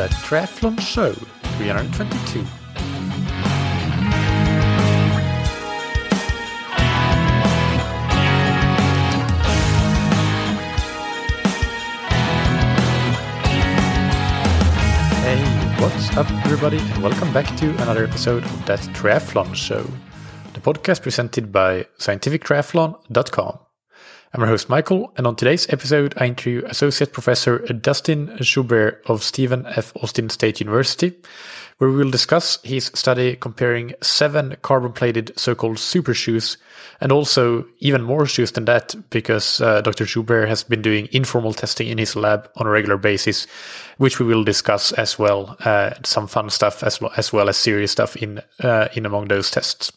the Triathlon Show 322. Hey, what's up, everybody, and welcome back to another episode of That Triathlon Show, the podcast presented by scientifictriathlon.com. I'm your host, Michael, and on today's episode, I interview Associate Professor Dustin Joubert of Stephen F. Austin State University, where we will discuss his study comparing seven carbon plated so called super shoes and also even more shoes than that because uh, Dr. Joubert has been doing informal testing in his lab on a regular basis, which we will discuss as well. Uh, some fun stuff as well, as well as serious stuff in uh, in among those tests.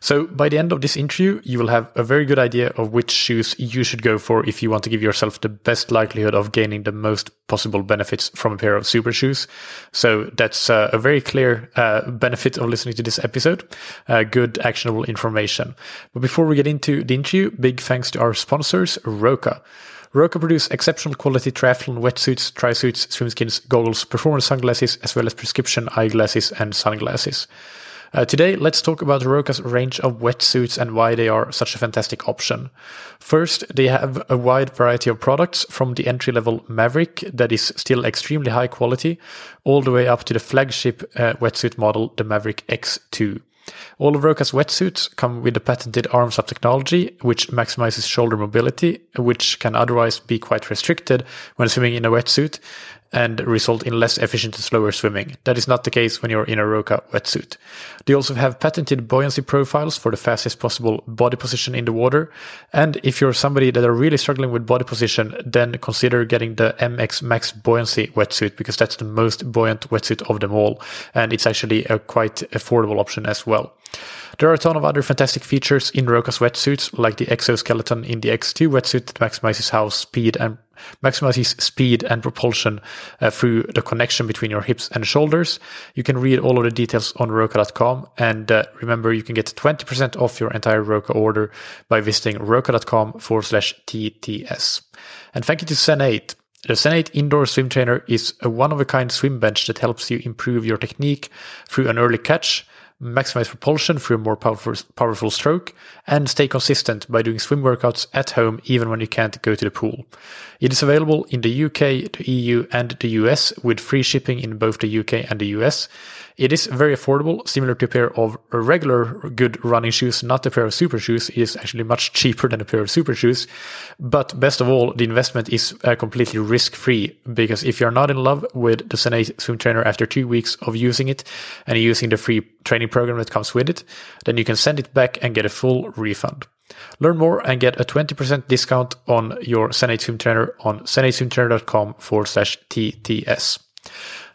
So by the end of this interview, you will have a very good idea of which shoes you should go for if you want to give yourself the best likelihood of gaining the most possible benefits from a pair of super shoes. So that's uh, a very clear uh, benefit of listening to this episode. Uh, good actionable information. But before we get into the interview, big thanks to our sponsors, Roka. Roka produce exceptional quality triathlon wetsuits, trisuits, swimskins, goggles, performance sunglasses, as well as prescription eyeglasses and sunglasses. Uh, today, let's talk about Roka's range of wetsuits and why they are such a fantastic option. First, they have a wide variety of products from the entry level Maverick that is still extremely high quality, all the way up to the flagship uh, wetsuit model, the Maverick X2. All of Roka's wetsuits come with the patented arms up technology, which maximizes shoulder mobility, which can otherwise be quite restricted when swimming in a wetsuit and result in less efficient and slower swimming. That is not the case when you're in a Roka wetsuit. They also have patented buoyancy profiles for the fastest possible body position in the water. And if you're somebody that are really struggling with body position, then consider getting the MX Max buoyancy wetsuit because that's the most buoyant wetsuit of them all. And it's actually a quite affordable option as well. There are a ton of other fantastic features in Roka's wetsuits, like the exoskeleton in the X2 wetsuit that maximizes how speed and maximizes speed and propulsion uh, through the connection between your hips and shoulders. You can read all of the details on Roka.com. And uh, remember, you can get 20% off your entire Roka order by visiting Roka.com forward slash TTS. And thank you to Zen8. The Zen8 indoor swim trainer is a one of a kind swim bench that helps you improve your technique through an early catch maximize propulsion through a more powerful, powerful stroke, and stay consistent by doing swim workouts at home even when you can't go to the pool. It is available in the UK, the EU, and the US with free shipping in both the UK and the US. It is very affordable, similar to a pair of regular good running shoes, not a pair of super shoes. It is actually much cheaper than a pair of super shoes. But best of all, the investment is uh, completely risk free because if you're not in love with the Zen8 swim trainer after two weeks of using it and using the free training program that comes with it, then you can send it back and get a full refund. Learn more and get a 20% discount on your Zen8 swim trainer on zen8swimtrainer.com forward slash TTS.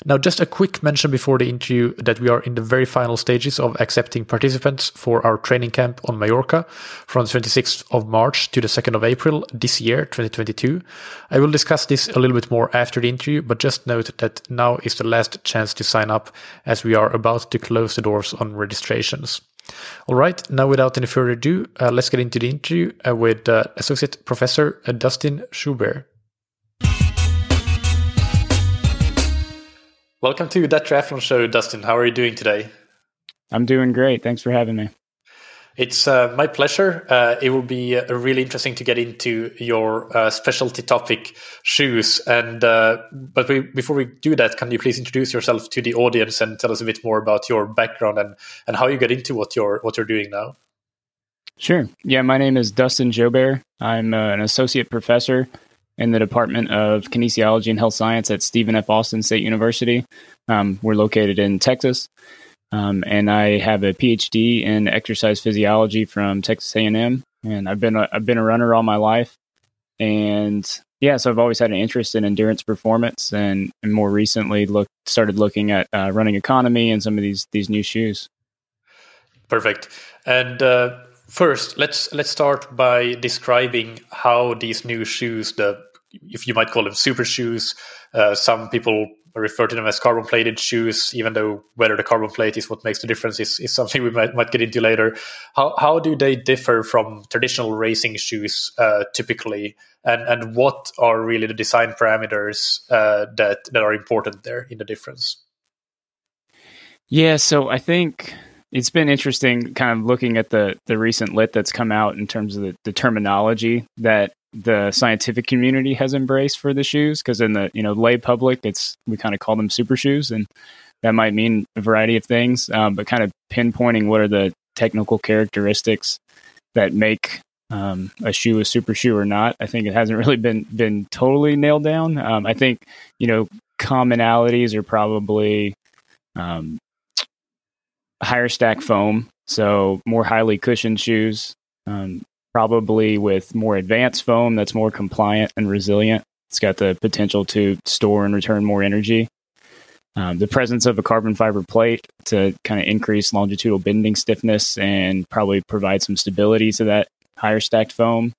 Now, just a quick mention before the interview that we are in the very final stages of accepting participants for our training camp on Mallorca from the 26th of March to the 2nd of April this year, 2022. I will discuss this a little bit more after the interview, but just note that now is the last chance to sign up as we are about to close the doors on registrations. All right, now without any further ado, uh, let's get into the interview uh, with uh, Associate Professor uh, Dustin Joubert. Welcome to that triathlon show, Dustin. How are you doing today? I'm doing great. Thanks for having me. It's uh, my pleasure. Uh, it will be uh, really interesting to get into your uh, specialty topic, shoes. And uh, but we, before we do that, can you please introduce yourself to the audience and tell us a bit more about your background and, and how you get into what you're what you're doing now? Sure. Yeah, my name is Dustin Joubert. I'm uh, an associate professor in the Department of Kinesiology and Health Science at Stephen F. Austin State University. Um, we're located in Texas, um, and I have a PhD in exercise physiology from Texas A&M. And I've been a, I've been a runner all my life, and yeah, so I've always had an interest in endurance performance, and, and more recently look started looking at uh, running economy and some of these these new shoes. Perfect. And uh, first, let's let's start by describing how these new shoes, the if you might call them super shoes. Uh, some people refer to them as carbon plated shoes, even though whether the carbon plate is what makes the difference is, is something we might, might get into later. How, how do they differ from traditional racing shoes uh, typically? And, and what are really the design parameters uh, that, that are important there in the difference? Yeah, so I think it's been interesting kind of looking at the the recent lit that's come out in terms of the, the terminology that the scientific community has embraced for the shoes because in the you know lay public it's we kind of call them super shoes and that might mean a variety of things um, but kind of pinpointing what are the technical characteristics that make um, a shoe a super shoe or not i think it hasn't really been been totally nailed down. Um, i think you know commonalities are probably um, higher stack foam so more highly cushioned shoes um, probably with more advanced foam that's more compliant and resilient. It's got the potential to store and return more energy. Um, the presence of a carbon fiber plate to kind of increase longitudinal bending stiffness and probably provide some stability to that higher stacked foam.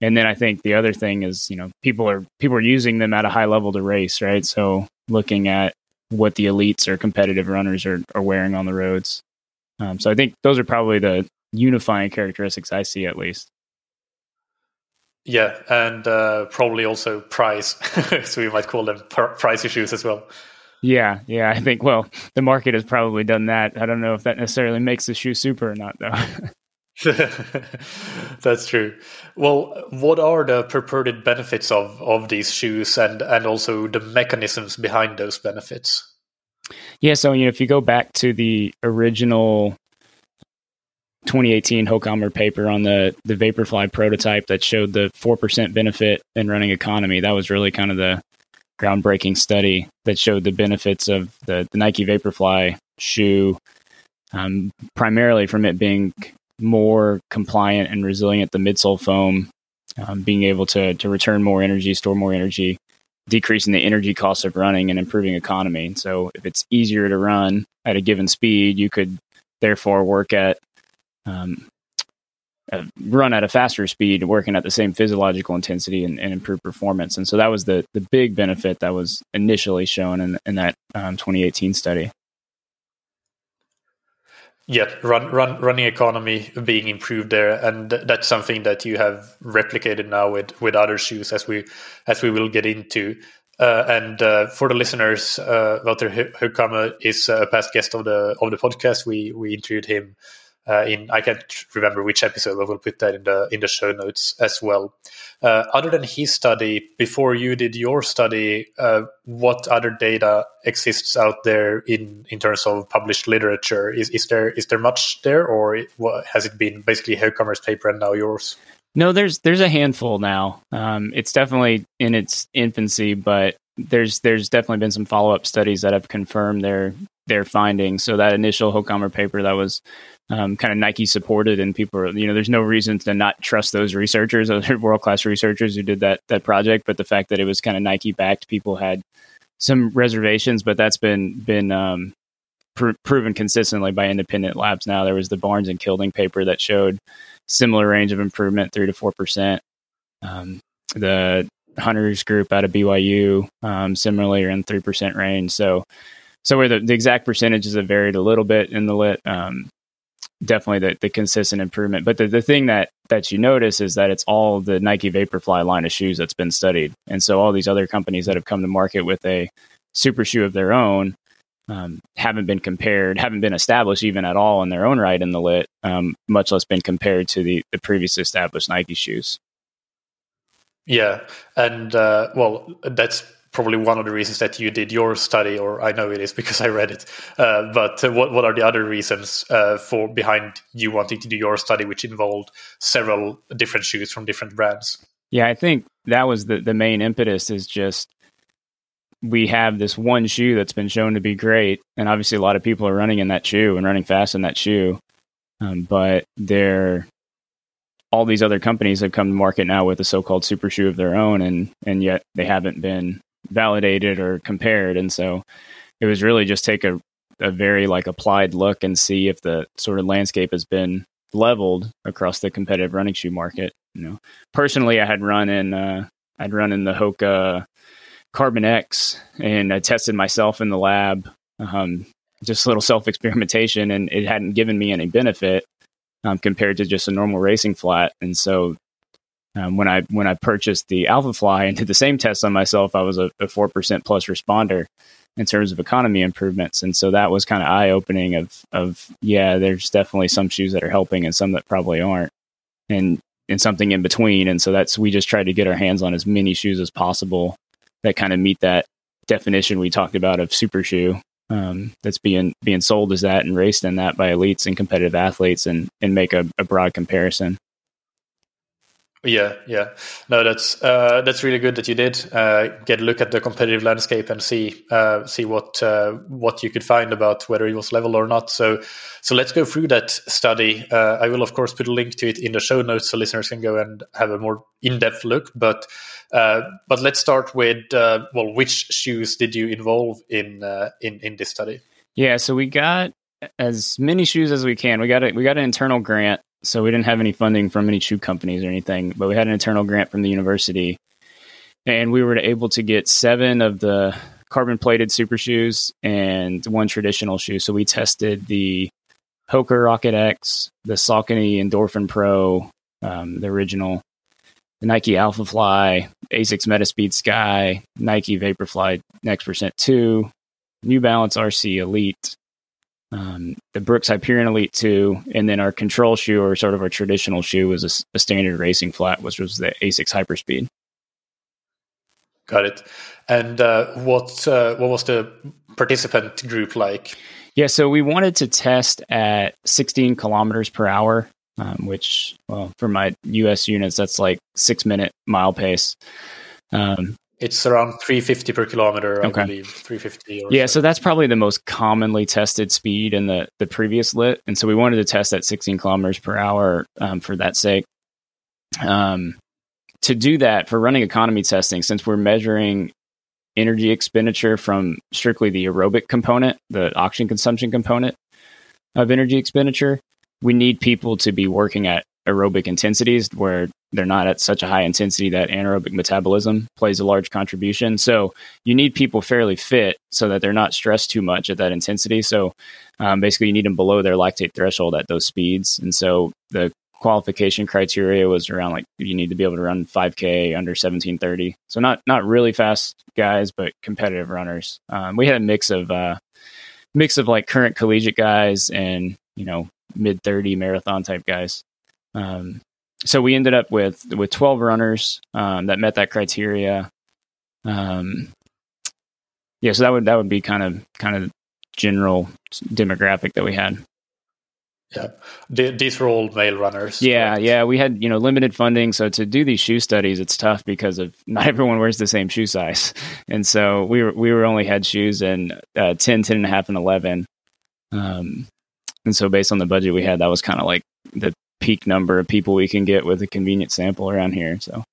And then I think the other thing is, you know, people are people are using them at a high level to race, right? So looking at what the elites or competitive runners are, are wearing on the roads. Um, so I think those are probably the unifying characteristics I see at least. Yeah, and uh, probably also price. so we might call them pr- price issues as well. Yeah, yeah. I think well, the market has probably done that. I don't know if that necessarily makes the shoe super or not, though. That's true. Well, what are the purported benefits of, of these shoes and, and also the mechanisms behind those benefits? Yeah, so you know, if you go back to the original 2018 Hoogkamer paper on the the Vaporfly prototype that showed the four percent benefit in running economy. That was really kind of the groundbreaking study that showed the benefits of the, the Nike Vaporfly shoe, um, primarily from it being more compliant and resilient. The midsole foam, um, being able to to return more energy, store more energy, decreasing the energy cost of running, and improving economy. So if it's easier to run at a given speed, you could therefore work at um, uh, run at a faster speed, working at the same physiological intensity and, and, improve performance. And so that was the the big benefit that was initially shown in, in that um, 2018 study. Yeah, run, run, running economy being improved there, and that's something that you have replicated now with, with other shoes, as we as we will get into. Uh, and uh, for the listeners, uh, Wouter Hoogkamer is a past guest of the of the podcast. We we interviewed him uh, in I can't remember which episode, but we'll put that in the in the show notes as well. Uh, other than his study, before you did your study, uh, what other data exists out there in in terms of published literature? Is is there is there much there, or what, has it been basically Hoogkamer's paper and now yours? No, there's there's a handful now. Um, it's definitely in its infancy, but there's there's definitely been some follow up studies that have confirmed their their findings. So that initial Hoogkamer paper that was um, kind of Nike supported, and people are, you know, there's no reason to not trust those researchers, those world class researchers who did that that project. But the fact that it was kind of Nike backed, people had some reservations, but that's been been um, pr- proven consistently by independent labs. Now there was the Barnes and Kilding paper that showed similar range of improvement, three to four percent. Um, the Hunters group out of BYU, um, similarly, are in three percent range. So, so where the, the exact percentages have varied a little bit in the lit, um, definitely the, the consistent improvement. But the, the thing that that you notice is that it's all the Nike Vaporfly line of shoes that's been studied, and so all these other companies that have come to market with a super shoe of their own um, haven't been compared, haven't been established even at all in their own right in the lit, um, much less been compared to the the previously established Nike shoes. Yeah, and uh, well, that's probably one of the reasons that you did your study, or I know it is because I read it. Uh, but uh, what what are the other reasons uh, for behind you wanting to do your study, which involved several different shoes from different brands? Yeah, I think that was the the main impetus. Is just we have this one shoe that's been shown to be great, and obviously a lot of people are running in that shoe and running fast in that shoe, um, but they're all these other companies have come to market now with a so-called super shoe of their own and and yet they haven't been validated or compared. And so it was really just take a, a very like applied look and see if the sort of landscape has been leveled across the competitive running shoe market. You know, personally, I had run in uh, I'd run in the Hoka Carbon X and I tested myself in the lab, um, just a little self experimentation, and it hadn't given me any benefit um, compared to just a normal racing flat. And so um, when I when I purchased the Alpha Fly and did the same test on myself, I was a four percent plus responder in terms of economy improvements. And so that was kind of eye opening of of yeah, there's definitely some shoes that are helping and some that probably aren't. And and something in between. And so that's we just tried to get our hands on as many shoes as possible that kind of meet that definition we talked about of super shoe um, that's being being sold as that and raced in that by elites and competitive athletes and and make a, a broad comparison. Yeah, yeah. No, that's uh, that's really good that you did uh, get a look at the competitive landscape and see uh, see what uh, what you could find about whether it was level or not. So so let's go through that study. Uh, I will of course put a link to it in the show notes so listeners can go and have a more in depth look. But uh, but let's start with well, which shoes did you involve in in in this study? Yeah, so we got as many shoes as we can. We got it. We got an internal grant so we didn't have any funding from any shoe companies or anything, but we had an internal grant from the university. And we were able to get seven of the carbon plated super shoes and one traditional shoe. So we tested the Hoka Rocket X, the Saucony Endorphin Pro, um, the original, the Nike Alpha Fly, Asics Metaspeed Sky, Nike Vaporfly Next Percent 2, New Balance RC Elite, um, the Brooks Hyperion Elite 2, and then our control shoe, or sort of our traditional shoe, was a, a standard racing flat, which was the Asics Hyperspeed. Got it. And uh, what uh, what was the participant group like? Yeah, so we wanted to test at 16 kilometers per hour, um, which, well, for my US units, that's like six minute mile pace. Um, it's around 350 per kilometer, I okay. believe. 350. yeah, so. so. that's probably the most commonly tested speed in the, the previous lit. And so we wanted to test at 16 kilometers per hour um, for that sake. Um, to do that, for running economy testing, since we're measuring energy expenditure from strictly the aerobic component, the oxygen consumption component of energy expenditure, we need people to be working at aerobic intensities where they're not at such a high intensity that anaerobic metabolism plays a large contribution. So you need people fairly fit so that they're not stressed too much at that intensity. So um, basically, you need them below their lactate threshold at those speeds. And so the qualification criteria was around like you need to be able to run 5K under 1730. So not not really fast guys, but competitive runners. Um, we had a mix of uh, mix of like current collegiate guys and you know mid 30 marathon type guys. Um, so we ended up with with 12 runners um, that met that criteria. Um, yeah, so that would that would be kind of kind of general demographic that we had. Yeah, these were all male runners. Yeah, right? yeah, we had you know limited funding, so to do these shoe studies, it's tough because of not everyone wears the same shoe size, and so we were we were only had shoes in uh, 10, 10 and a half, and eleven. Um, and so based on the budget we had, that was kind of like the peak number of people we can get with a convenient sample around here. So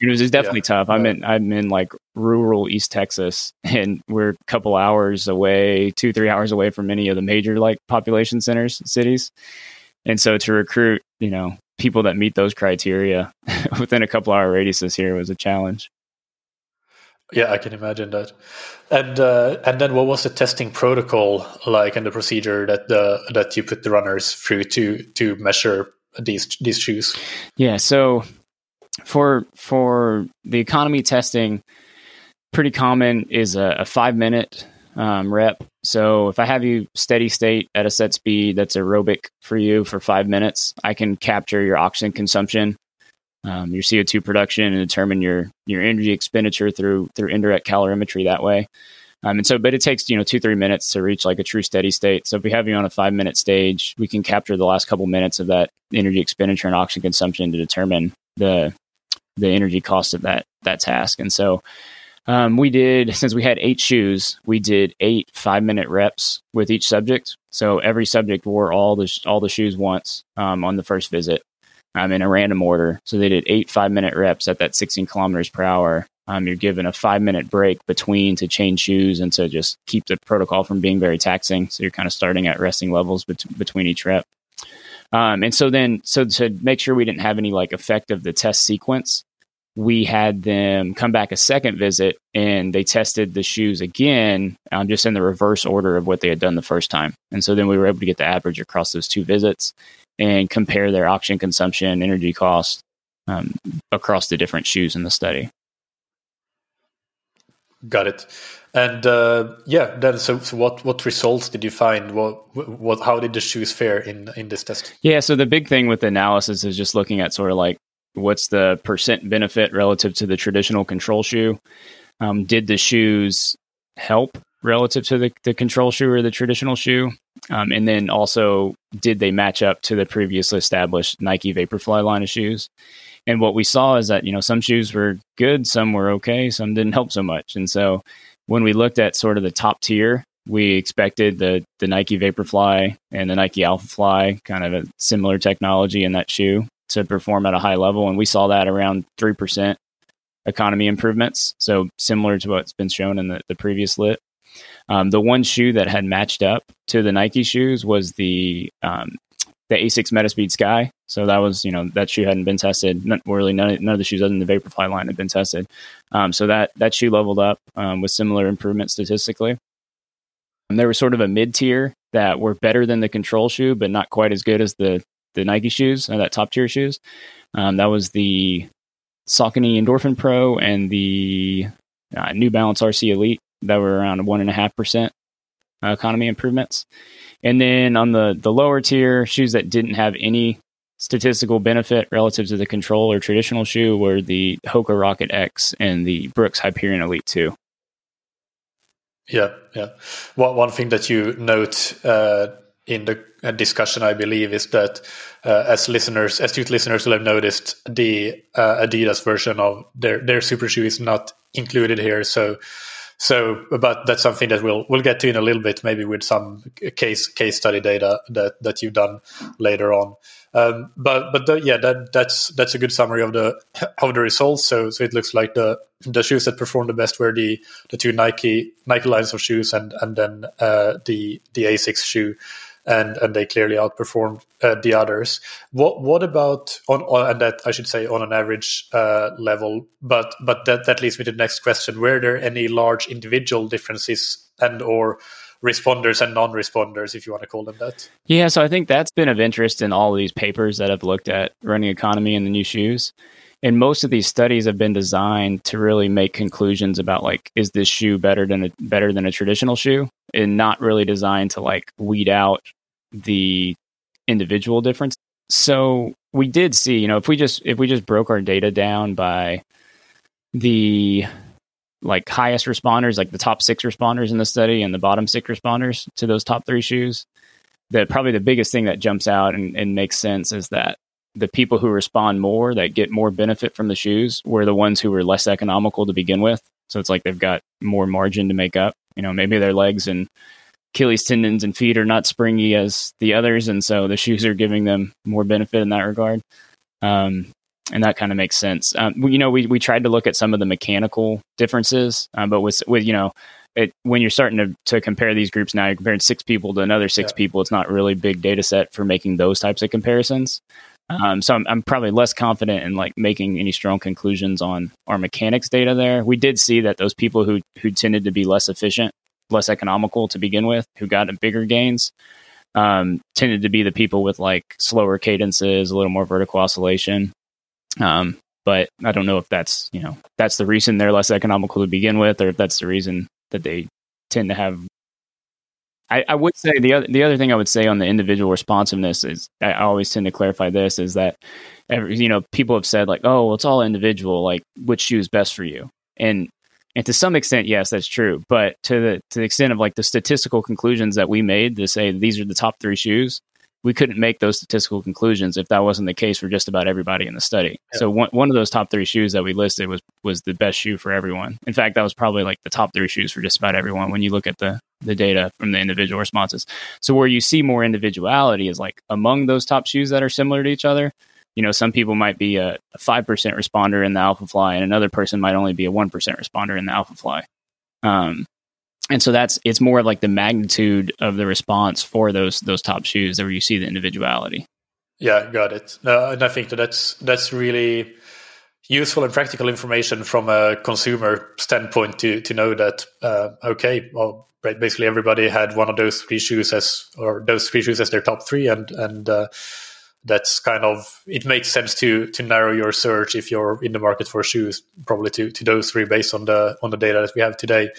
it was definitely yeah, tough. I'm in I'm in like rural East Texas, and we're a couple hours away, two three hours away from many of the major like population centers, cities. And so to recruit, you know, people that meet those criteria within a couple hour radiuses here was a challenge. Yeah, I can imagine that. And uh, and then what was the testing protocol like and the procedure that the that you put the runners through to to measure these these shoes? Yeah, so for for the economy testing, pretty common is a, a five minute um, rep. So if I have you steady state at a set speed that's aerobic for you for five minutes, I can capture your oxygen consumption, um, your CO two production, and determine your your energy expenditure through through indirect calorimetry that way. Um, and so, but it takes you know two three minutes to reach like a true steady state. So if we have you on a five minute stage, we can capture the last couple minutes of that energy expenditure and oxygen consumption to determine the the energy cost of that that task. And so um, we did since we had eight shoes, we did eight five minute reps with each subject. So every subject wore all the all the shoes once um, on the first visit. Um, in a random order. So they did eight five minute reps at that 16 kilometers per hour. Um, you're given a five minute break between to change shoes and to just keep the protocol from being very taxing. So you're kind of starting at resting levels bet- between each rep. Um, and so then, so to make sure we didn't have any like effect of the test sequence, we had them come back a second visit and they tested the shoes again, um, just in the reverse order of what they had done the first time. And so then we were able to get the average across those two visits and compare their oxygen consumption, energy cost um, across the different shoes in the study. Got it. And uh, yeah, then so, so what what results did you find? What what how did the shoes fare in in this test? Yeah, so the big thing with the analysis is just looking at sort of like what's the percent benefit relative to the traditional control shoe. Um, did the shoes help relative to the, the control shoe or the traditional shoe? Um, and then also, did they match up to the previously established Nike Vaporfly line of shoes? And what we saw is that, you know, some shoes were good, some were okay, some didn't help so much. And so when we looked at sort of the top tier, we expected the, the Nike Vaporfly and the Nike Alphafly, kind of a similar technology in that shoe, to perform at a high level. And we saw that around 3% economy improvements. So similar to what's been shown in the, the previous lit. Um, the one shoe that had matched up to the Nike shoes was the um, the Asics Metaspeed Sky. So that was, you know, that shoe hadn't been tested. Not, really, none of, none of the shoes other than the Vaporfly line had been tested. Um, so that that shoe leveled up um, with similar improvement statistically. And there was sort of a mid tier that were better than the control shoe, but not quite as good as the the Nike shoes, uh, that top tier shoes. Um, that was the Saucony Endorphin Pro and the uh, New Balance RC Elite that were around one and a half percent uh, economy improvements. And then on the the lower tier, shoes that didn't have any statistical benefit relative to the control or traditional shoe were the Hoka Rocket X and the Brooks Hyperion Elite 2. Yeah, yeah. One one thing that you note uh, in the uh, discussion, I believe, is that uh, as listeners, astute listeners will have noticed, the uh, Adidas version of their their super shoe is not included here. So so, but that's something that we'll we'll get to in a little bit, maybe with some case case study data that that you've done later on. Um, but but the, yeah, that that's that's a good summary of the of the results. So so it looks like the the shoes that performed the best were the the two Nike Nike lines of shoes and and then uh, the the Asics shoe and and they clearly outperformed uh, the others. What what about on, on, and that I should say on an average uh, level? But but that that leads me to the next question: Were there any large individual differences and or responders and non-responders, if you want to call them that? Yeah, so I think that's been of interest in all of these papers that have looked at running economy in the new shoes. And most of these studies have been designed to really make conclusions about like, is this shoe better than a better than a traditional shoe? And not really designed to like weed out the individual difference. So we did see, you know, if we just if we just broke our data down by the like highest responders, like the top six responders in the study and the bottom six responders to those top three shoes, that probably the biggest thing that jumps out and, and makes sense is that the people who respond more that get more benefit from the shoes were the ones who were less economical to begin with. So it's like they've got more margin to make up. You know, maybe their legs and Achilles tendons and feet are not springy as the others, and so the shoes are giving them more benefit in that regard. Um, and that kind of makes sense. Um, you know, we we tried to look at some of the mechanical differences, um, but with with you know, it, when you're starting to to compare these groups now, you're comparing six people to another six yeah. people. It's not really big data set for making those types of comparisons. Um, so I'm, I'm, probably less confident in like making any strong conclusions on our mechanics data there. We did see that those people who who tended to be less efficient, less economical to begin with, who got bigger gains, um, tended to be the people with like slower cadences, a little more vertical oscillation. Um, but I don't know if that's you know that's the reason they're less economical to begin with, or if that's the reason that they tend to have I, I, would say the other the other thing I would say on the individual responsiveness is I always tend to clarify this is that every, you know people have said like oh well, it's all individual like which shoe is best for you. And and to some extent yes that's true. But to the to the extent of like the statistical conclusions that we made to say these are the top three shoes we couldn't make those statistical conclusions if that wasn't the case for just about everybody in the study. Yeah. So one, one of those top three shoes that we listed was was the best shoe for everyone. In fact, that was probably like the top three shoes for just about everyone when you look at the the data from the individual responses. So where you see more individuality is like among those top shoes that are similar to each other. You know, some people might be a five percent responder in the Alpha Fly, and another person might only be a one percent responder in the Alphafly. Um, and so that's it's more like the magnitude of the response for those those top shoes where you see the individuality. Yeah got it. Uh, and i think that that's that's really useful and practical information from a consumer standpoint to to know that uh, okay, well, basically everybody had one of those three shoes as or those three shoes as their top three, and and uh, that's kind of it makes sense to to narrow your search if you're in the market for shoes, probably to to those three based on the on the data that we have today.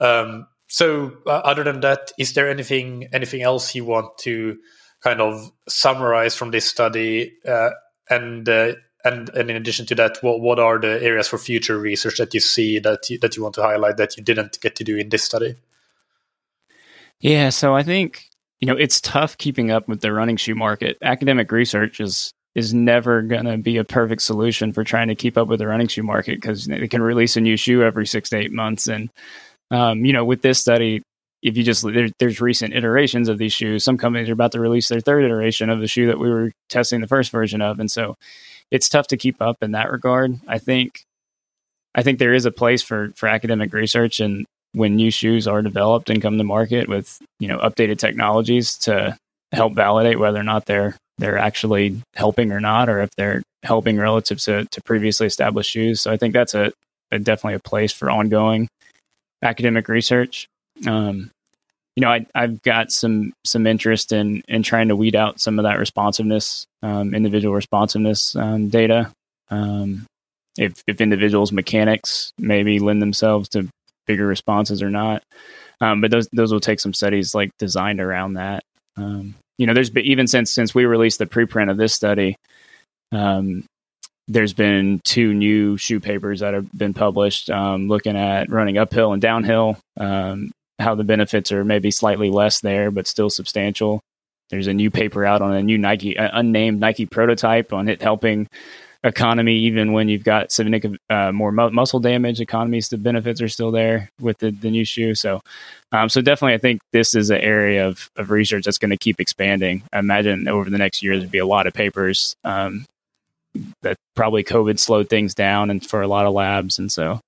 Um, so, uh, other than that, is there anything anything else you want to kind of summarize from this study uh, and uh, and and in addition to that, what what are the areas for future research that you see that you, that you want to highlight that you didn't get to do in this study? Yeah, so I think you know it's tough keeping up with the running shoe market. Academic research is is never going to be a perfect solution for trying to keep up with the running shoe market because they can release a new shoe every six to eight months. And um, you know, with this study, if you just there, there's recent iterations of these shoes. Some companies are about to release their third iteration of the shoe that we were testing the first version of, and so it's tough to keep up in that regard. I think I think there is a place for for academic research and when new shoes are developed and come to market with you know updated technologies to help validate whether or not they're they're actually helping or not, or if they're helping relative to, to previously established shoes. So I think that's a, a definitely a place for ongoing academic research. Um, you know, I, have got some some interest in in trying to weed out some of that responsiveness, um, individual responsiveness um, data. Um, if if individuals' mechanics maybe lend themselves to bigger responses or not, um, but those those will take some studies like designed around that. Um, you know, there's been even since since we released the preprint of this study, there's been two new shoe papers that have been published um, looking at running uphill and downhill, um, how the benefits are maybe slightly less there, but still substantial. There's a new paper out on a new Nike, uh, unnamed Nike prototype on it helping economy, even when you've got significant uh, more mu- muscle damage. Economies, the benefits are still there with the, the new shoe. So, um, so definitely, I think this is an area of, of research that's going to keep expanding. I imagine over the next year there'd be a lot of papers um, that probably COVID slowed things down and for a lot of labs, and so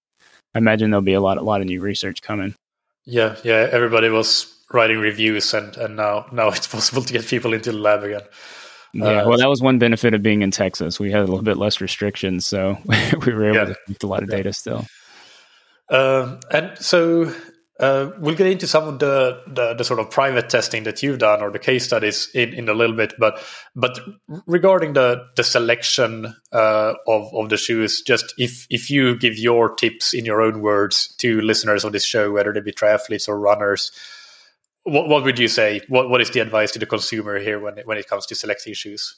I imagine there'll be a lot a lot of new research coming. Yeah, yeah. Everybody was writing reviews, and and now now it's possible to get people into the lab again. Yeah, uh, well, that was one benefit of being in Texas. We had a little bit less restrictions, so we were able yeah. to collect a lot of data still. Um, and so uh, we'll get into some of the, the, the sort of private testing that you've done or the case studies in, in a little bit, but but regarding the the selection uh, of of the shoes, just if if you give your tips in your own words to listeners of this show, whether they be triathletes or runners, what what would you say? What what is the advice to the consumer here when it, when it comes to selecting shoes?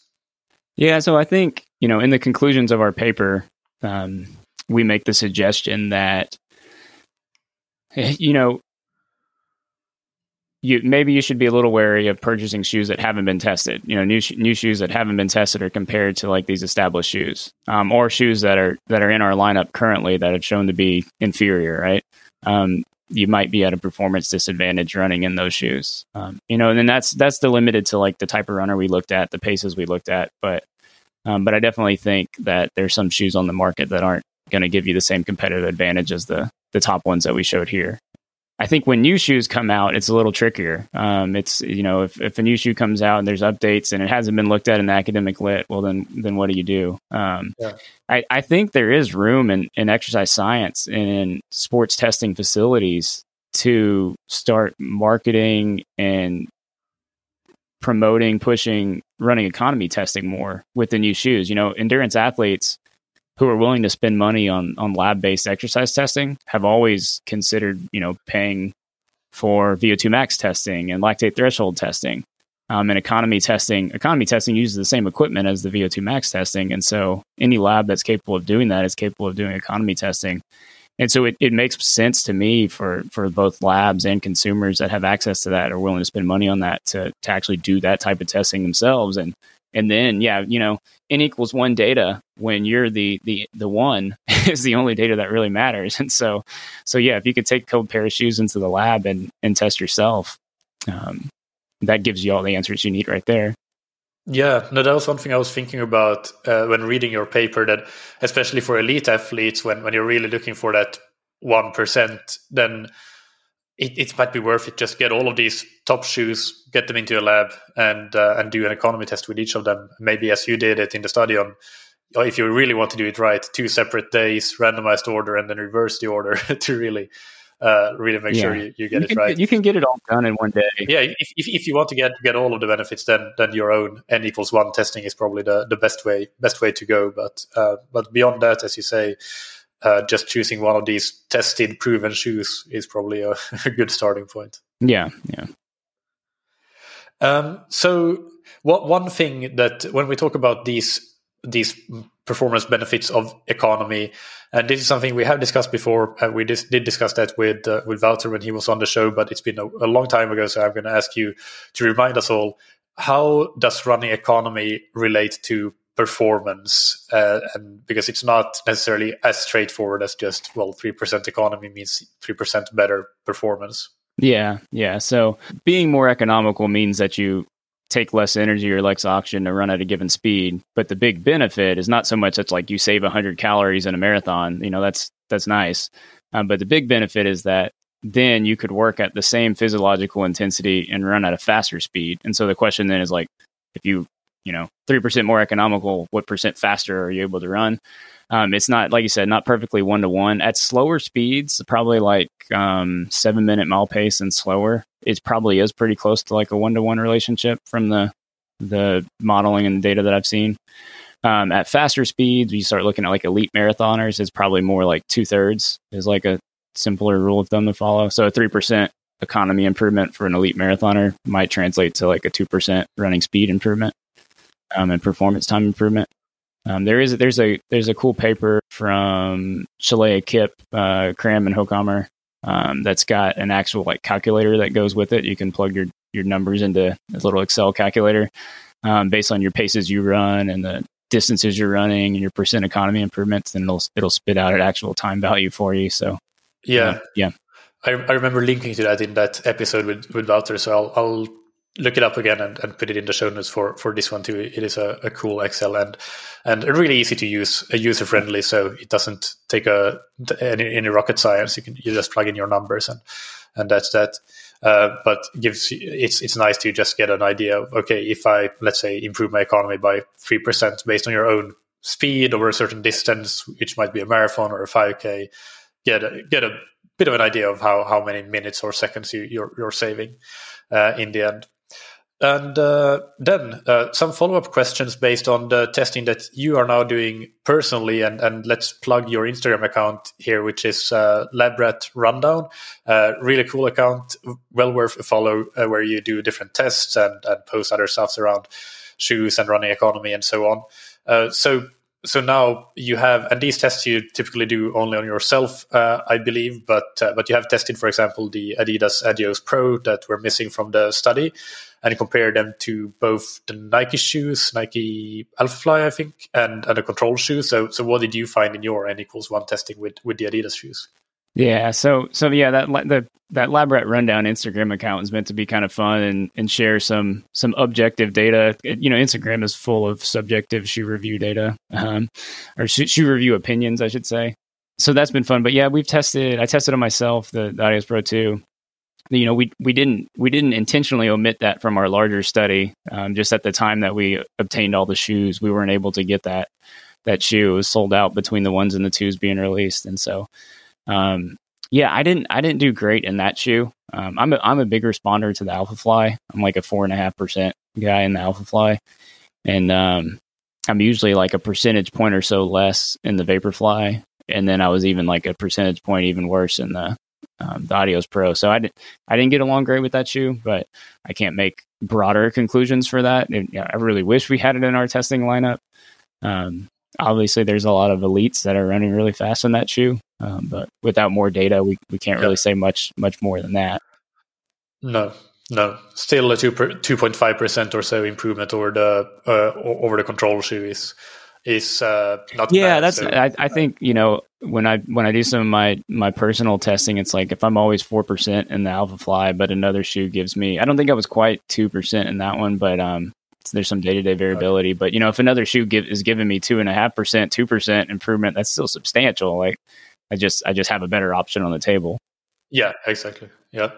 Yeah, so I think you know in the conclusions of our paper, um, we make the suggestion that you know, you maybe you should be a little wary of purchasing shoes that haven't been tested. You know, new new shoes that haven't been tested or compared to like these established shoes, um, or shoes that are that are in our lineup currently that have shown to be inferior. Right? Um, you might be at a performance disadvantage running in those shoes. Um, you know, and then that's that's delimited to like the type of runner we looked at, the paces we looked at, but um, but I definitely think that there's some shoes on the market that aren't going to give you the same competitive advantage as the the top ones that we showed here. I think when new shoes come out, it's a little trickier. Um, it's you know if, if a new shoe comes out and there's updates and it hasn't been looked at in the academic lit, well then then what do you do? Um, yeah. I, I think there is room in, in exercise science and in sports testing facilities to start marketing and promoting, pushing running economy testing more with the new shoes. You know, endurance athletes who are willing to spend money on on lab based exercise testing have always considered you know paying for VO2 max testing and lactate threshold testing. Um, and economy testing, economy testing uses the same equipment as the VO2 max testing, and so any lab that's capable of doing that is capable of doing economy testing. And so it, it makes sense to me for, for both labs and consumers that have access to that are willing to spend money on that to, to actually do that type of testing themselves and and then yeah you know n equals one data when you're the the the one is the only data that really matters and so so yeah if you could take a pair of shoes into the lab and and test yourself um, that gives you all the answers you need right there yeah, no, that was something I was thinking about uh, when reading your paper. That especially for elite athletes, when when you're really looking for that one percent, then it, it might be worth it. Just get all of these top shoes, get them into a lab, and uh, and do an economy test with each of them. Maybe as you did it in the study on if you really want to do it right, two separate days, randomized order, and then reverse the order to really uh, really make yeah. sure you, you get you it right. You can get it all done in one day. Yeah, if, if, if, you want to get get all of the benefits, then then your own n equals one testing is probably the, the best way best way to go. But uh, but beyond that, as you say, uh, just choosing one of these tested, proven shoes is probably a, a good starting point. Yeah, yeah. Um, so, what one thing that when we talk about these these performance benefits of economy, and this is something we have discussed before. Uh, we dis- did discuss that with uh, with Wouter when he was on the show, but it's been a, a long time ago. So I'm going to ask you to remind us all: How does running economy relate to performance? Uh, and because it's not necessarily as straightforward as just well, three percent economy means three percent better performance. Yeah, yeah. So being more economical means that you take less energy or less oxygen to run at a given speed. But the big benefit is not so much it's like you save 100 calories in a marathon. You know, that's that's nice. Um, but the big benefit is that then you could work at the same physiological intensity and run at a faster speed. And so the question then is like, if you, you know, 3% more economical, what percent faster are you able to run? Um, it's not like you said, not perfectly one to one. At slower speeds, probably like um, seven minute mile pace and slower, it probably is pretty close to like a one to one relationship from the the modeling and data that I've seen. Um, at faster speeds, you start looking at like elite marathoners, it's probably more like two thirds is like a simpler rule of thumb to follow. So a three percent economy improvement for an elite marathoner might translate to like a two percent running speed improvement um, and performance time improvement. Um, there is there's a there's a cool paper from Shalaya Kipp, uh, Kram, and Hoogkamer um, that's got an actual like calculator that goes with it. You can plug your your numbers into a little Excel calculator um, based on your paces you run and the distances you're running and your percent economy improvements, and it'll it'll spit out an actual time value for you. So yeah, uh, yeah. I, I remember linking to that in that episode with with Wouter. So I'll I'll look it up again and, and put it in the show notes for, for this one too. It is a, a cool Excel and and really easy to use, user friendly. So it doesn't take a any, any, rocket science. You can you just plug in your numbers and and that's that. Uh, but gives it's it's nice to just get an idea of okay if I let's say improve my economy by three percent based on your own speed over a certain distance, which might be a marathon or a five k, get a, get a bit of an idea of how how many minutes or seconds you, you're you're saving uh, in the end. And uh, then uh, some follow up questions based on the testing that you are now doing personally. And, and let's plug your Instagram account here, which is uh, LabRat Rundown. Uh, really cool account, well worth a follow, uh, where you do different tests and, and post other stuff around shoes and running economy and so on. Uh, so so now you have, and these tests you typically do only on yourself, uh, I believe, but uh, but you have tested, for example, the Adidas Adios Pro that were missing from the study, and compare them to both the Nike shoes, Nike Alphafly, I think, and, and the control shoes. So, so what did you find in your N equals one testing with, with the Adidas shoes? Yeah, so so yeah, that the that LabRat Rundown Instagram account is meant to be kind of fun and and share some some objective data. You know, Instagram is full of subjective shoe review data, um, or shoe, shoe review opinions, I should say. So that's been fun. But yeah, we've tested. I tested on myself the, the Pro two, you know we we didn't we didn't intentionally omit that from our larger study. Um, just at the time that we obtained all the shoes we weren't able to get that that shoe. It was sold out between the ones and the twos being released. And so um, yeah i didn't i didn't do great in that shoe. Um, i'm a, i'm a big responder to the Alpha Fly. i'm like a four and a half percent guy in the Alpha Fly, and um, i'm usually like a percentage point or so less in the vaporfly. And then i was even like a percentage point even worse in the um, the Adios Pro. So I didn't I didn't get along great with that shoe, but I can't make broader conclusions for that. You know, I really wish we had it in our testing lineup. Um, obviously, there's a lot of elites that are running really fast in that shoe, um, but without more data, we we can't really say much much more than that. No, no, still a two two point five percent or so improvement over the uh, over the control shoe is is uh, not yeah bad, that's so. I, I think you know when i when i do some of my my personal testing it's like if i'm always 4% in the Alpha Fly, but another shoe gives me i don't think i was quite 2% in that one but um there's some day-to-day variability. But you know if another shoe give, is giving me 2.5% 2% improvement that's still substantial. Like i just i just have a better option on the table. Yeah exactly. Yeah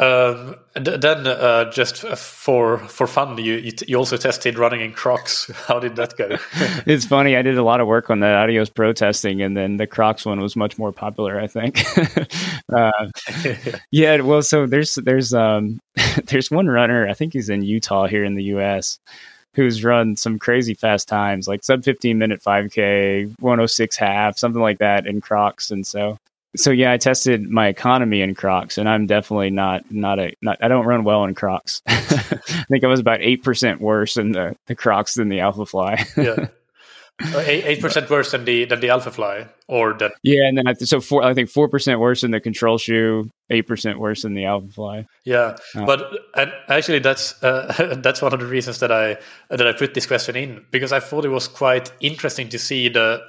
Um, then, uh, just for for fun, you you also tested running in Crocs. How did that go? it's funny. I did a lot of work on the Adios Pro testing, and then the Crocs one was much more popular. I think. uh, yeah. Well, so there's there's um there's one runner. I think he's in Utah here in the U.S. Who's run some crazy fast times, like sub 15 minute 5K, 106 half, something like that in Crocs. And so so yeah, I tested my economy in Crocs, and I'm definitely not not a not. I don't run well in Crocs. I think I was about eight percent worse in the, the Crocs than the Alpha Fly. yeah, uh, eight percent worse than the than the Alpha Fly, or that. Yeah, and then I, so four. I think four percent worse than the Control Shoe, eight percent worse than the Alpha Fly. Yeah, uh, but and actually, that's uh, that's one of the reasons that I that I put this question in because I thought it was quite interesting to see the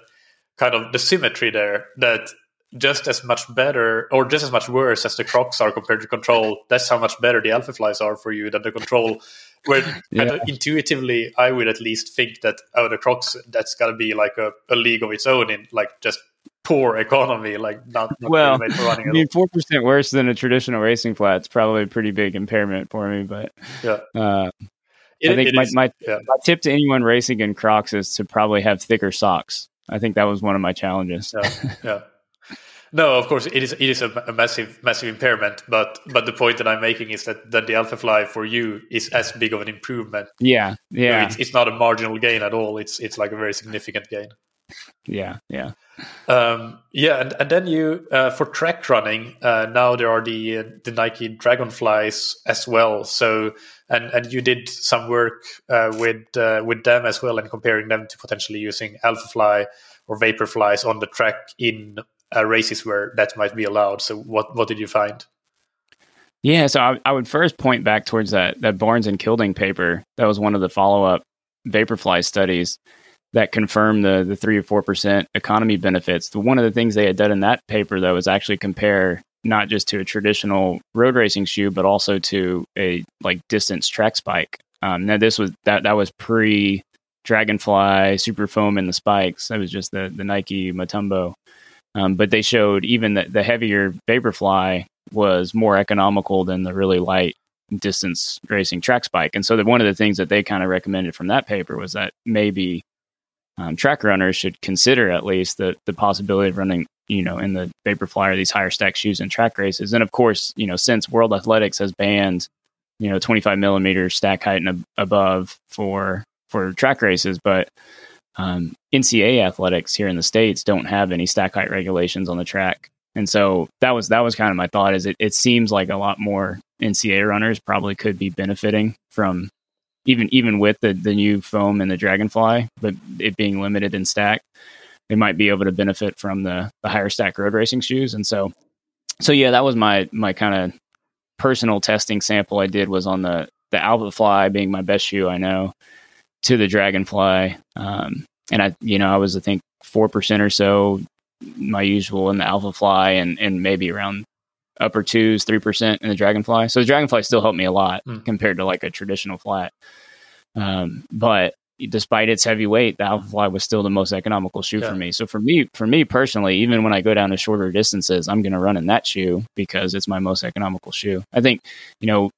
kind of the symmetry there that just as much better or just as much worse as the crocs are compared to control that's how much better the alpha flies are for you than the control where yeah. intuitively i would at least think that oh the crocs that's got to be like a, a, league of its own in like just poor economy like not, not well i mean four percent worse than a traditional racing flat flat's probably a pretty big impairment for me but yeah uh, it, I think my, my, yeah. my tip to anyone racing in Crocs is to probably have thicker socks. I think that was one of my challenges. Yeah, yeah. No, of course it is. It is a, a, massive, massive impairment. But but the point that I'm making is that that the Alpha Fly for you is as big of an improvement. Yeah, yeah. it's, it's not a marginal gain at all. It's it's like a very significant gain. Yeah, yeah, um, yeah. And and then you uh, for track running uh, now there are the uh, the Nike Dragonflies as well. So and and you did some work uh, with uh, with them as well and comparing them to potentially using Alpha Fly or Vaporflies on the track in uh, races where that might be allowed. So what what did you find? Yeah, so I, I would first point back towards that that Barnes and Kilding paper. That was one of the follow up Vaporfly studies that confirmed the the three or four percent economy benefits. The, one of the things they had done in that paper though was actually compare not just to a traditional road racing shoe, but also to a like distance track spike. Um, now this was that that was pre Dragonfly, Super Foam, and the spikes. That was just the the Nike Matumbo. Um, but they showed even that the heavier Vaporfly was more economical than the really light distance racing track spike. And so that one of the things that they kind of recommended from that paper was that maybe um, track runners should consider at least the the possibility of running, you know, in the Vaporfly or these higher stack shoes in track races. And of course, you know, since World Athletics has banned, you know, 25 millimeter stack height and ab- above for for track races, but um, NCAA athletics here in the states don't have any stack height regulations on the track, and so that was that was kind of my thought. Is it it seems like a lot more NCAA runners probably could be benefiting from even even with the the new foam and the Dragonfly, but it being limited in stack, they might be able to benefit from the the higher stack road racing shoes. And so, so yeah, that was my my kind of personal testing sample I did was on the the Alpha Fly being my best shoe I know to the Dragonfly. Um, and I, you know, I was, I think, 4% or so, my usual in the Alpha Fly, and, and maybe around upper twos, 3% in the Dragonfly. So the Dragonfly still helped me a lot mm. compared to like a traditional flat. Um, but despite its heavy weight, the Alpha Fly was still the most economical shoe yeah. for me. So for me, for me personally, even when I go down to shorter distances, I'm going to run in that shoe because it's my most economical shoe. I think, you know,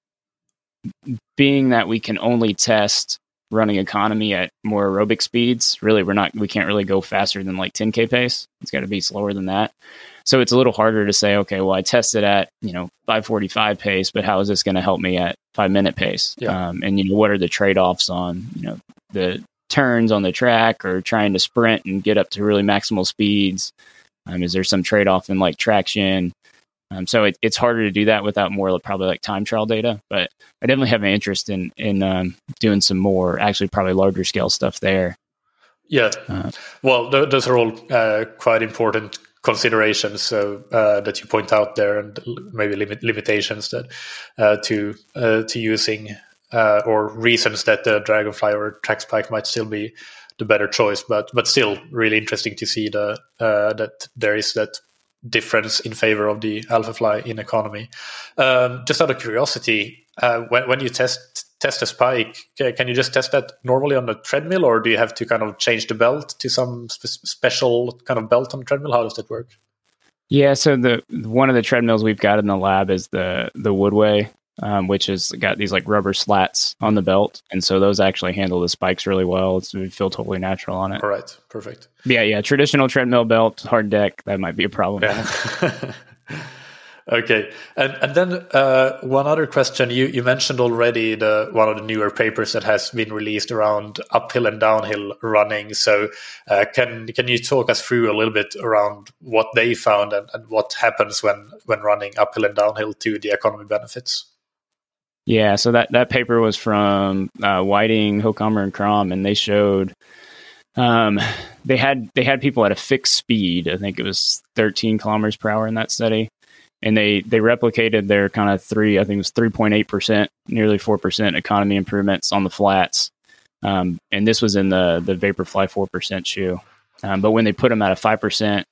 being that we can only test running economy at more aerobic speeds. Really, we're not we can't really go faster than like 10k pace. It's got to be slower than that. So it's a little harder to say, okay, well, I tested at you know 545 pace, but how is this going to help me at five minute pace? Yeah. Um, and you know, what are the trade offs on you know the turns on the track or trying to sprint and get up to really maximal speeds? Um, is there some trade off in like traction? Um, so it, it's harder to do that without more probably like time trial data. But I definitely have an interest in in um, doing some more, actually probably larger scale stuff there. Yeah, uh, well, th- those are all uh, quite important considerations so uh, that you point out there, and maybe limit limitations that uh, to uh, to using uh, or reasons that the Dragonfly or TrackSpike might still be the better choice. But but still, really interesting to see the that there is that difference in favor of the Alpha Fly in economy. Um, just out of curiosity, uh, when, when you test test a spike, can you just test that normally on the treadmill, or do you have to kind of change the belt to some spe- special kind of belt on treadmill? How does that work? Yeah, so the one of the treadmills we've got in the lab is the the Woodway, um, which has got these like rubber slats on the belt, and so those actually handle the spikes really well. It's, we feel totally natural on it. All right, perfect. Yeah, yeah, traditional treadmill belt, hard deck, that might be a problem. Yeah. Okay, and and then uh, one other question you you mentioned already the one of the newer papers that has been released around uphill and downhill running. So uh, can can you talk us through a little bit around what they found and, and what happens when when running uphill and downhill to the economy benefits? Yeah, so that that paper was from uh, Whiting, Hoogkamer, and Kram, and they showed um, they had they had people at a fixed speed. I think it was 13 kilometers per hour in that study and they they replicated their kind of three, I think it was three point eight percent, nearly four percent economy improvements on the flats, um, and this was in the the Vaporfly four percent shoe. Um, but when they put them at a five percent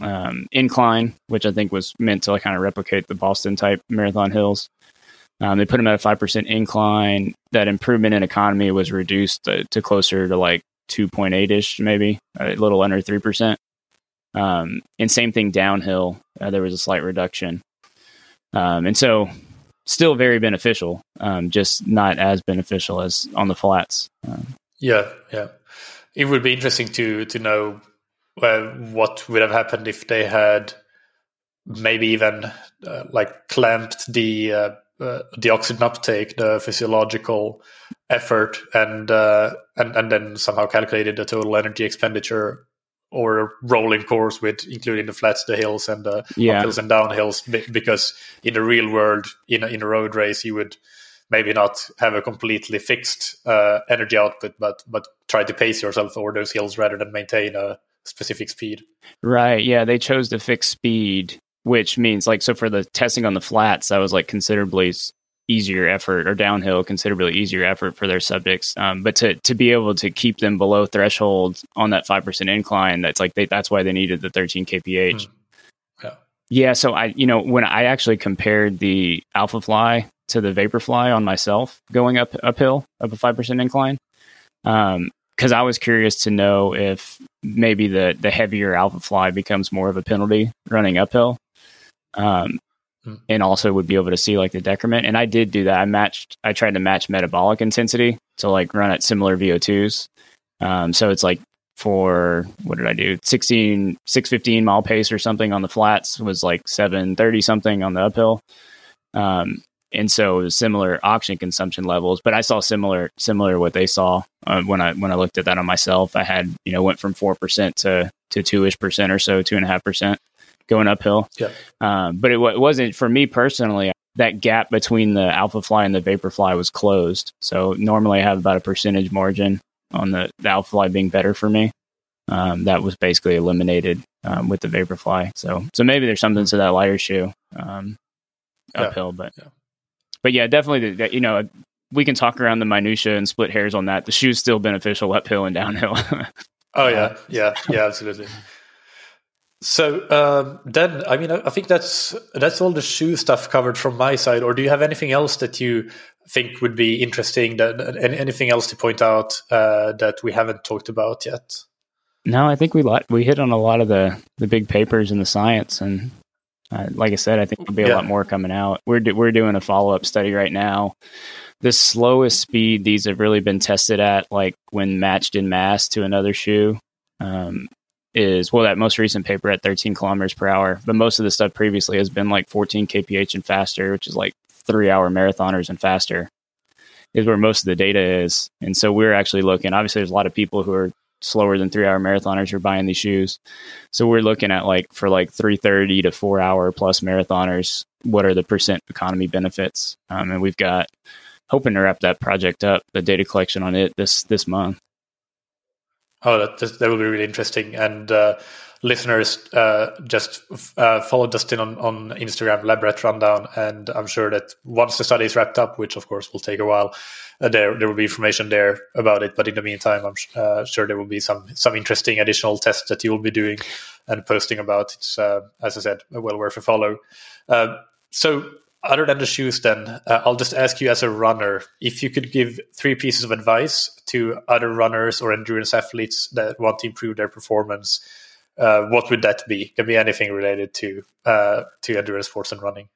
um, incline, which I think was meant to kind of replicate the Boston type marathon hills, um, they put them at a five percent incline. That improvement in economy was reduced to, to closer to like two point eight ish, maybe a little under three percent. Um, and same thing downhill, uh, there was a slight reduction. Um, and so, still very beneficial, um, just not as beneficial as on the flats. Um, yeah, yeah. It would be interesting to to know uh, what would have happened if they had maybe even uh, like clamped the uh, uh, the oxygen uptake, the physiological effort, and uh, and and then somehow calculated the total energy expenditure or a rolling course with including the flats, the hills, and the yeah. uphills and downhills. Because in the real world, in a, in a road race, you would maybe not have a completely fixed uh, energy output, but but try to pace yourself over those hills rather than maintain a specific speed. Right. Yeah, they chose the fixed speed, which means like so for the testing on the flats, that was like considerably easier effort or downhill considerably easier effort for their subjects um, but to to be able to keep them below threshold on that 5% incline that's like they, that's why they needed the 13 kph mm. yeah yeah so i you know when i actually compared the alpha fly to the vaporfly on myself going up uphill up a 5% incline um because I was curious to know if maybe the the heavier alpha fly becomes more of a penalty running uphill. Um, mm. and also would be able to see like the decrement. And I did do that. I matched, I tried to match metabolic intensity to like run at similar VO2s. Um, so it's like for what did I do? 16, 615 mile pace or something on the flats was like 730 something on the uphill. Um, and so it was similar oxygen consumption levels, but I saw similar, similar what they saw uh, when I, when I looked at that on myself, I had, you know, went from 4% to, to two ish percent or so, two and a half percent going uphill. Yeah. Um, but it, it, wasn't for me personally. That gap between the alpha fly and the vapor fly was closed. So normally I have about a percentage margin on the, the alpha fly being better for me. Um, that was basically eliminated um, with the vapor fly. So so maybe there's something to that lighter shoe um, uphill, yeah. but yeah. but yeah, definitely. The, you know, we can talk around the minutia and split hairs on that. The shoe's still beneficial uphill and downhill. oh yeah, yeah, yeah, absolutely. So um, then, I mean, I think that's that's all the shoe stuff covered from my side. Or do you have anything else that you think would be interesting? That anything else to point out uh, that we haven't talked about yet? No, I think we we hit on a lot of the the big papers in the science, and uh, like I said, I think there'll be a yeah. lot more coming out. We're do, we're doing a follow up study right now. The slowest speed these have really been tested at, like when matched in mass to another shoe, um, is well that most recent paper at 13 kilometers per hour but most of the stuff previously has been like 14 kph and faster which is like three hour marathoners and faster is where most of the data is. And so we're actually looking obviously there's a lot of people who are slower than three hour marathoners who are buying these shoes. So we're looking at like for like 330 to four hour plus marathoners what are the percent economy benefits? Um, and we've got hoping to wrap that project up the data collection on it this this month Oh, that that will be really interesting. And uh, listeners, uh, just uh, follow Dustin on, on Instagram, LabRat Rundown, and I'm sure that once the study is wrapped up, which of course will take a while, uh, there there will be information there about it. But in the meantime, I'm uh, sure there will be some some interesting additional tests that you will be doing and posting about. It's uh, as I said, well worth a follow. so other than the shoes, then uh, I'll just ask you as a runner if you could give three pieces of advice to other runners or endurance athletes that want to improve their performance. uh, what would that be? Can be anything related to uh, to endurance sports and running.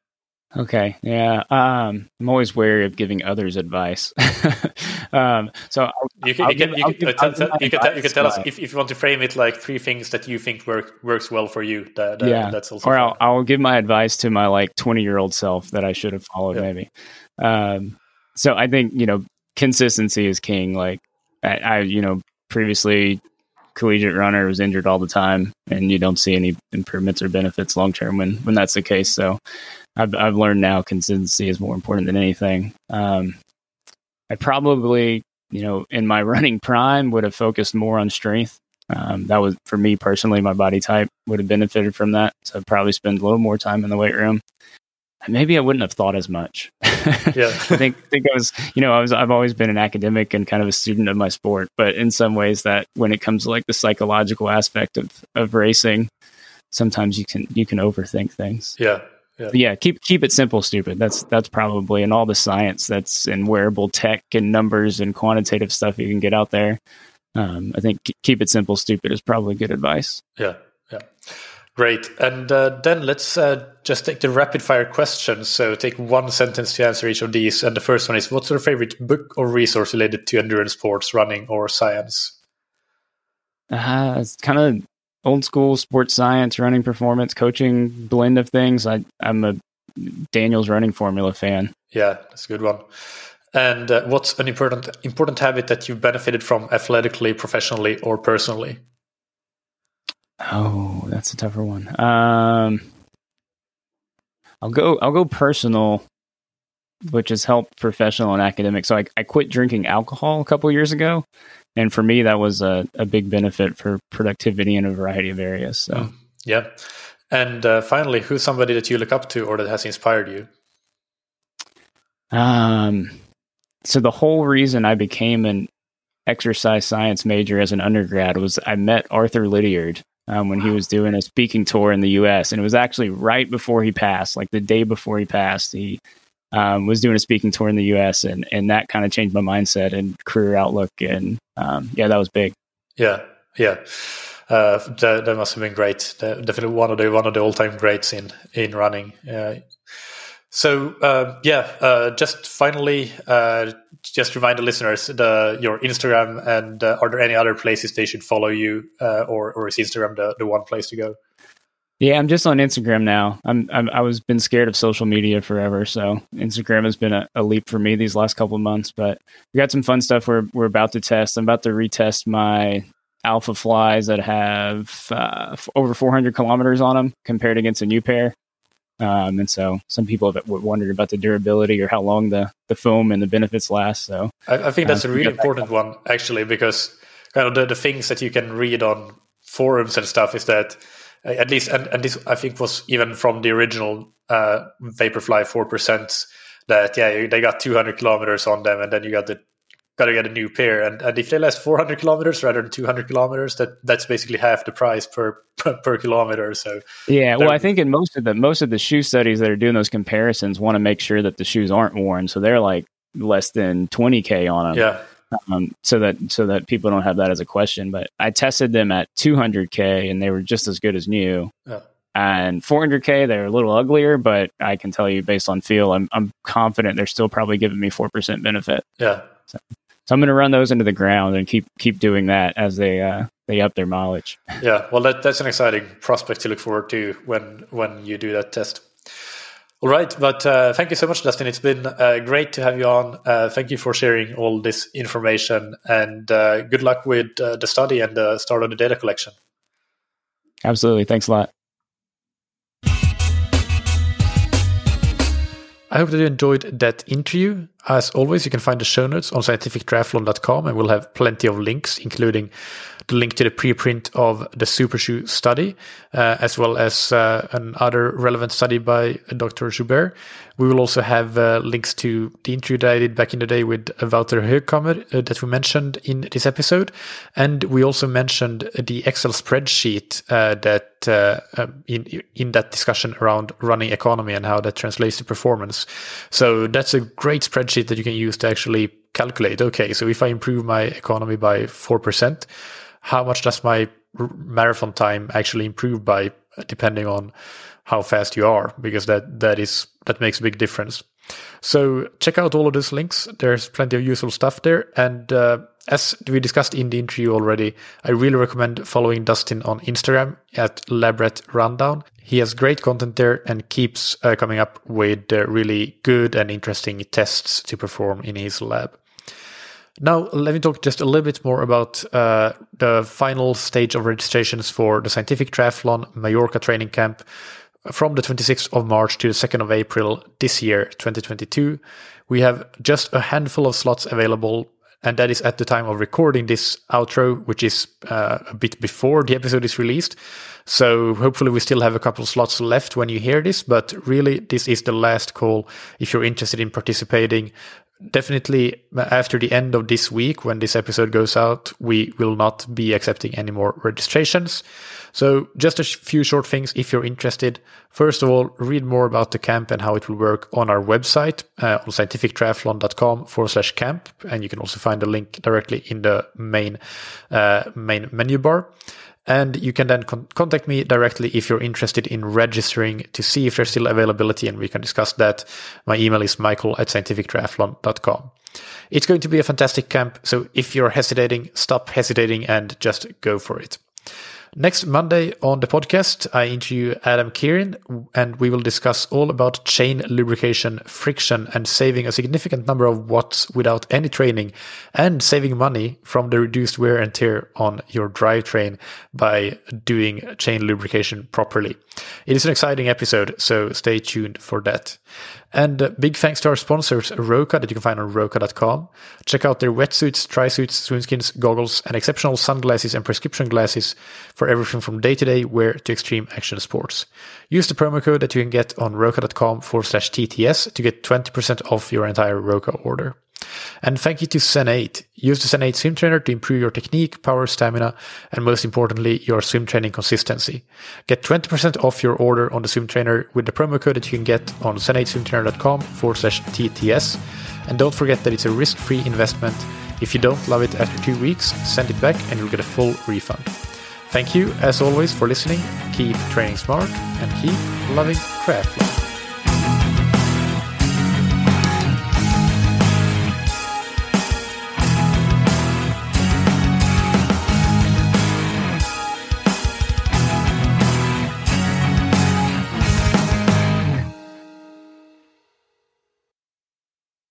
Okay, yeah. Um, I'm always wary of giving others advice. um, so you can, you can, you can, you can tell us if, if you want to frame it like three things that you think work works well for you. That, that yeah, that's also or I'll, I'll, give my advice to my like 20 year old self that I should have followed yeah. maybe. Um, so I think you know consistency is king. Like I, I you know previously collegiate runner was injured all the time, and you don't see any improvements or benefits long term when when that's the case. So I've I've learned now consistency is more important than anything. Um, I probably you know in my running prime would have focused more on strength. Um, that was for me personally, my body type would have benefited from that. So I'd probably spend a little more time in the weight room maybe I wouldn't have thought as much. yeah, I think I think I was, you know, I was I've always been an academic and kind of a student of my sport, but in some ways that when it comes to like the psychological aspect of of racing, sometimes you can you can overthink things. Yeah. Yeah. yeah, keep keep it simple, stupid. That's that's probably in all the science that's in wearable tech and numbers and quantitative stuff you can get out there. Um, I think keep it simple, stupid is probably good advice. Yeah, yeah. Great. And uh, then let's uh, just take the rapid fire questions. So take one sentence to answer each of these. And the first one is What's your favorite book or resource related to endurance sports, running, or science? Uh, it's kind of old school sports science, running performance, coaching blend of things. I, I'm a Daniels' running formula fan. Yeah, that's a good one. And uh, what's an important important habit that you've benefited from athletically, professionally, or personally? Oh, that's a tougher one. Um, I'll go. I'll go personal, which has helped professional and academic. So I, I quit drinking alcohol a couple years ago, and for me that was a, a big benefit for productivity in a variety of areas. So mm, yeah, and uh, finally, who's somebody that you look up to or that has inspired you? Um, so the whole reason I became an exercise science major as an undergrad was I met Arthur Lydiard um, when he was doing a speaking tour in the U.S. And it was actually right before he passed, like the day before he passed. He um, was doing a speaking tour in the U.S. and and that kind of changed my mindset and career outlook. And um, yeah, that was big. Yeah, yeah. Uh, that, that must have been great. Definitely one of the one of the all time greats in in running. Uh, so uh, yeah, just finally, uh, just remind the listeners the your Instagram and uh, are there any other places they should follow you, uh, or or is Instagram the, the one place to go? Yeah, I'm just on Instagram now. I'm, I'm I was been scared of social media forever, so Instagram has been a, a leap for me these last couple of months. But we got some fun stuff we're we're about to test. I'm about to retest my alpha flies that have uh, over 400 kilometers on them compared against a new pair. Um, and so some people have wondered about the durability or how long the, the foam and the benefits last. So I, I think that's um, a really important that. one actually, because kind of the, the things that you can read on forums and stuff is that uh, at least, and, and this I think was even from the original uh, Vaporfly 4%, that yeah, they got 200 kilometers on them and then you got the got to get a new pair. And, and if they last 400 kilometers rather than 200 kilometers, that that's basically half the price per per, per kilometer. So yeah, well, I think in most of the most of the shoe studies that are doing those comparisons want to make sure that the shoes aren't worn, so they're like less than 20k on them. Yeah. Um, so that so that people don't have that as a question. But I tested them at 200k, and they were just as good as new. Yeah. And 400k, they're a little uglier, but I can tell you based on feel, I'm I'm confident they're still probably giving me four percent benefit. Yeah. So. So I'm going to run those into the ground and keep keep doing that as they uh, they up their mileage. Yeah, well, that, that's an exciting prospect to look forward to when when you do that test. All right, but uh, thank you so much, Dustin. It's been uh, great to have you on. Uh, thank you for sharing all this information, and uh, good luck with uh, the study and the start of the data collection. Absolutely, thanks a lot. I hope that you enjoyed that interview. As always, you can find the show notes on scientifictriathlon.com and we'll have plenty of links, including the link to the preprint of the Super Shoe study, uh, as well as uh, another relevant study by Dr. Joubert. We will also have uh, links to the interview that I did back in the day with Wouter Hoogkamer uh, that we mentioned in this episode. And we also mentioned the Excel spreadsheet uh, that uh, um, in, in that discussion around running economy and how that translates to performance. So that's a great spreadsheet that you can use to actually calculate okay so if i improve my economy by 4% how much does my marathon time actually improve by depending on how fast you are? Because that that is that makes a big difference. So check out all of those links. There's plenty of useful stuff there. And uh, as we discussed in the interview already i really recommend following dustin on instagram at LabRat Rundown he has great content there and keeps uh, coming up with uh, really good and interesting tests to perform in his lab now, let me talk just a little bit more about uh, the final stage of registrations for the Scientific Triathlon Mallorca Training Camp from the 26th of March to the 2nd of April this year, 2022. We have just a handful of slots available, and that is at the time of recording this outro, which is uh, a bit before the episode is released. So hopefully we still have a couple slots left when you hear this, but really this is the last call if you're interested in participating definitely after the end of this week, when this episode goes out, we will not be accepting any more registrations. So just a few short things if you're interested. First of all, read more about the camp and how it will work on our website uh, on scientifictriathlon.com forward slash camp. And you can also find the link directly in the main, uh, main menu bar. And you can then con- contact me directly if you're interested in registering to see if there's still availability and we can discuss that. My email is michael at scientifictriathlon.com. It's going to be a fantastic camp. So if you're hesitating, stop hesitating and just go for it. Next Monday on the podcast, I interview Adam Kerin and we will discuss all about chain lubrication, friction, and saving a significant number of watts without any training and saving money from the reduced wear and tear on your drivetrain by doing chain lubrication properly. It is an exciting episode, so stay tuned for that. And uh, big thanks to our sponsors, Roka, that you can find on roka.com. Check out their wetsuits, tri-suits, swimskins, goggles, and exceptional sunglasses and prescription glasses for everything from day-to-day wear to extreme action sports. Use the promo code that you can get on roka.com forward slash TTS to get 20% off your entire Roka order. And thank you to Zen8. Use the Zen8 swim trainer to improve your technique, power, stamina, and most importantly, your swim training consistency. Get 20% off your order on the swim trainer with the promo code that you can get on zen8swimtrainer.com forward slash TTS. And don't forget that it's a risk free investment. If you don't love it after two weeks, send it back and you'll get a full refund. Thank you, as always, for listening. Keep training smart and keep loving triathlon.